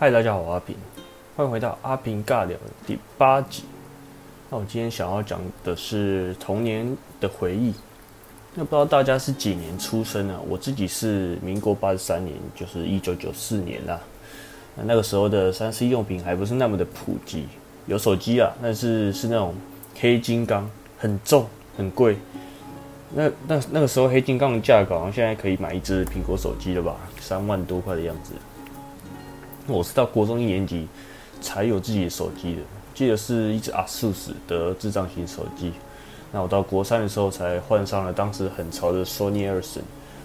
嗨，大家好，我阿平，欢迎回到阿平尬聊第八集。那我今天想要讲的是童年的回忆。那不知道大家是几年出生啊？我自己是民国八十三年，就是一九九四年啦。那那个时候的三 C 用品还不是那么的普及，有手机啊，但是是那种黑金刚，很重很贵。那那那个时候黑金刚的价格，好像现在可以买一只苹果手机了吧？三万多块的样子。我是到国中一年级才有自己的手机的，记得是一只 ASUS 的智障型手机。那我到国三的时候才换上了当时很潮的 Sony Ericsson，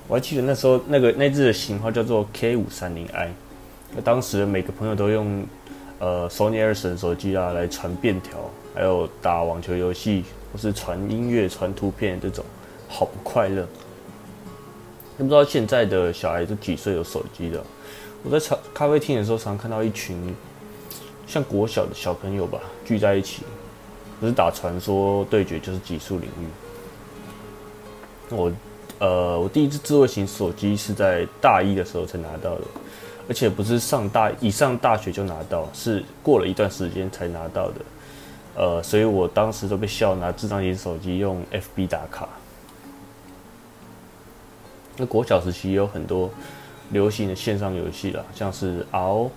我还记得那时候那个那只的型号叫做 K 五三零 I。那当时每个朋友都用呃 Sony Ericsson 手机啊来传便条，还有打网球游戏，或是传音乐、传图片这种，好不快乐。不知道现在的小孩都几岁有手机的？我在茶咖啡厅的时候，常看到一群像国小的小朋友吧，聚在一起。不是打传说对决，就是极速领域。我，呃，我第一次智慧型手机是在大一的时候才拿到的，而且不是上大一上大学就拿到，是过了一段时间才拿到的。呃，所以我当时都被笑拿智障型手机用 FB 打卡。那国小时期有很多流行的线上游戏啦，像是 R，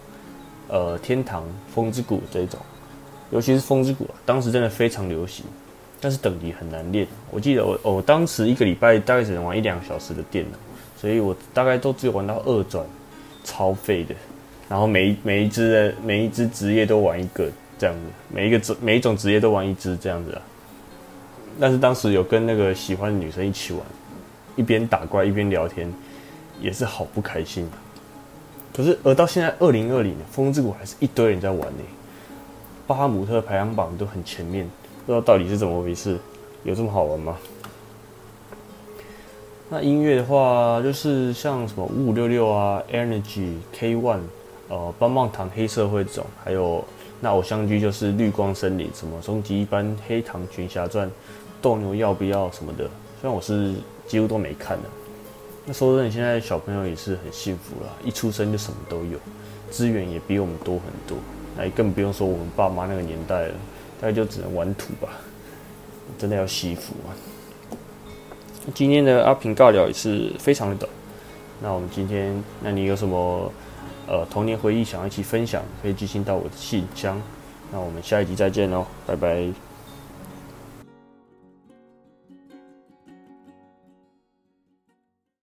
呃，天堂、风之谷这种。尤其是风之谷啊，当时真的非常流行，但是等级很难练。我记得我我当时一个礼拜大概只能玩一两个小时的电脑，所以我大概都只有玩到二转，超废的。然后每每一只的每一只职业都玩一个这样子，每一个职每一种职业都玩一只这样子啊。但是当时有跟那个喜欢的女生一起玩，一边打怪一边聊天，也是好不开心。可是而到现在二零二零，风之谷还是一堆人在玩呢。巴哈姆特排行榜都很前面，不知道到底是怎么回事，有这么好玩吗？那音乐的话，就是像什么五五六六啊、Energy、K One、呃棒棒糖、黑社会这种，还有那偶像剧就是绿光森林，什么终极一班、黑糖群侠传、斗牛要不要什么的，虽然我是几乎都没看的。那说真的，现在小朋友也是很幸福了，一出生就什么都有，资源也比我们多很多。哎，更不用说我们爸妈那个年代了，大概就只能玩土吧，真的要惜福啊！今天的阿平尬聊也是非常的短，那我们今天，那你有什么呃童年回忆想要一起分享，可以寄信到我的信箱。那我们下一集再见喽，拜拜。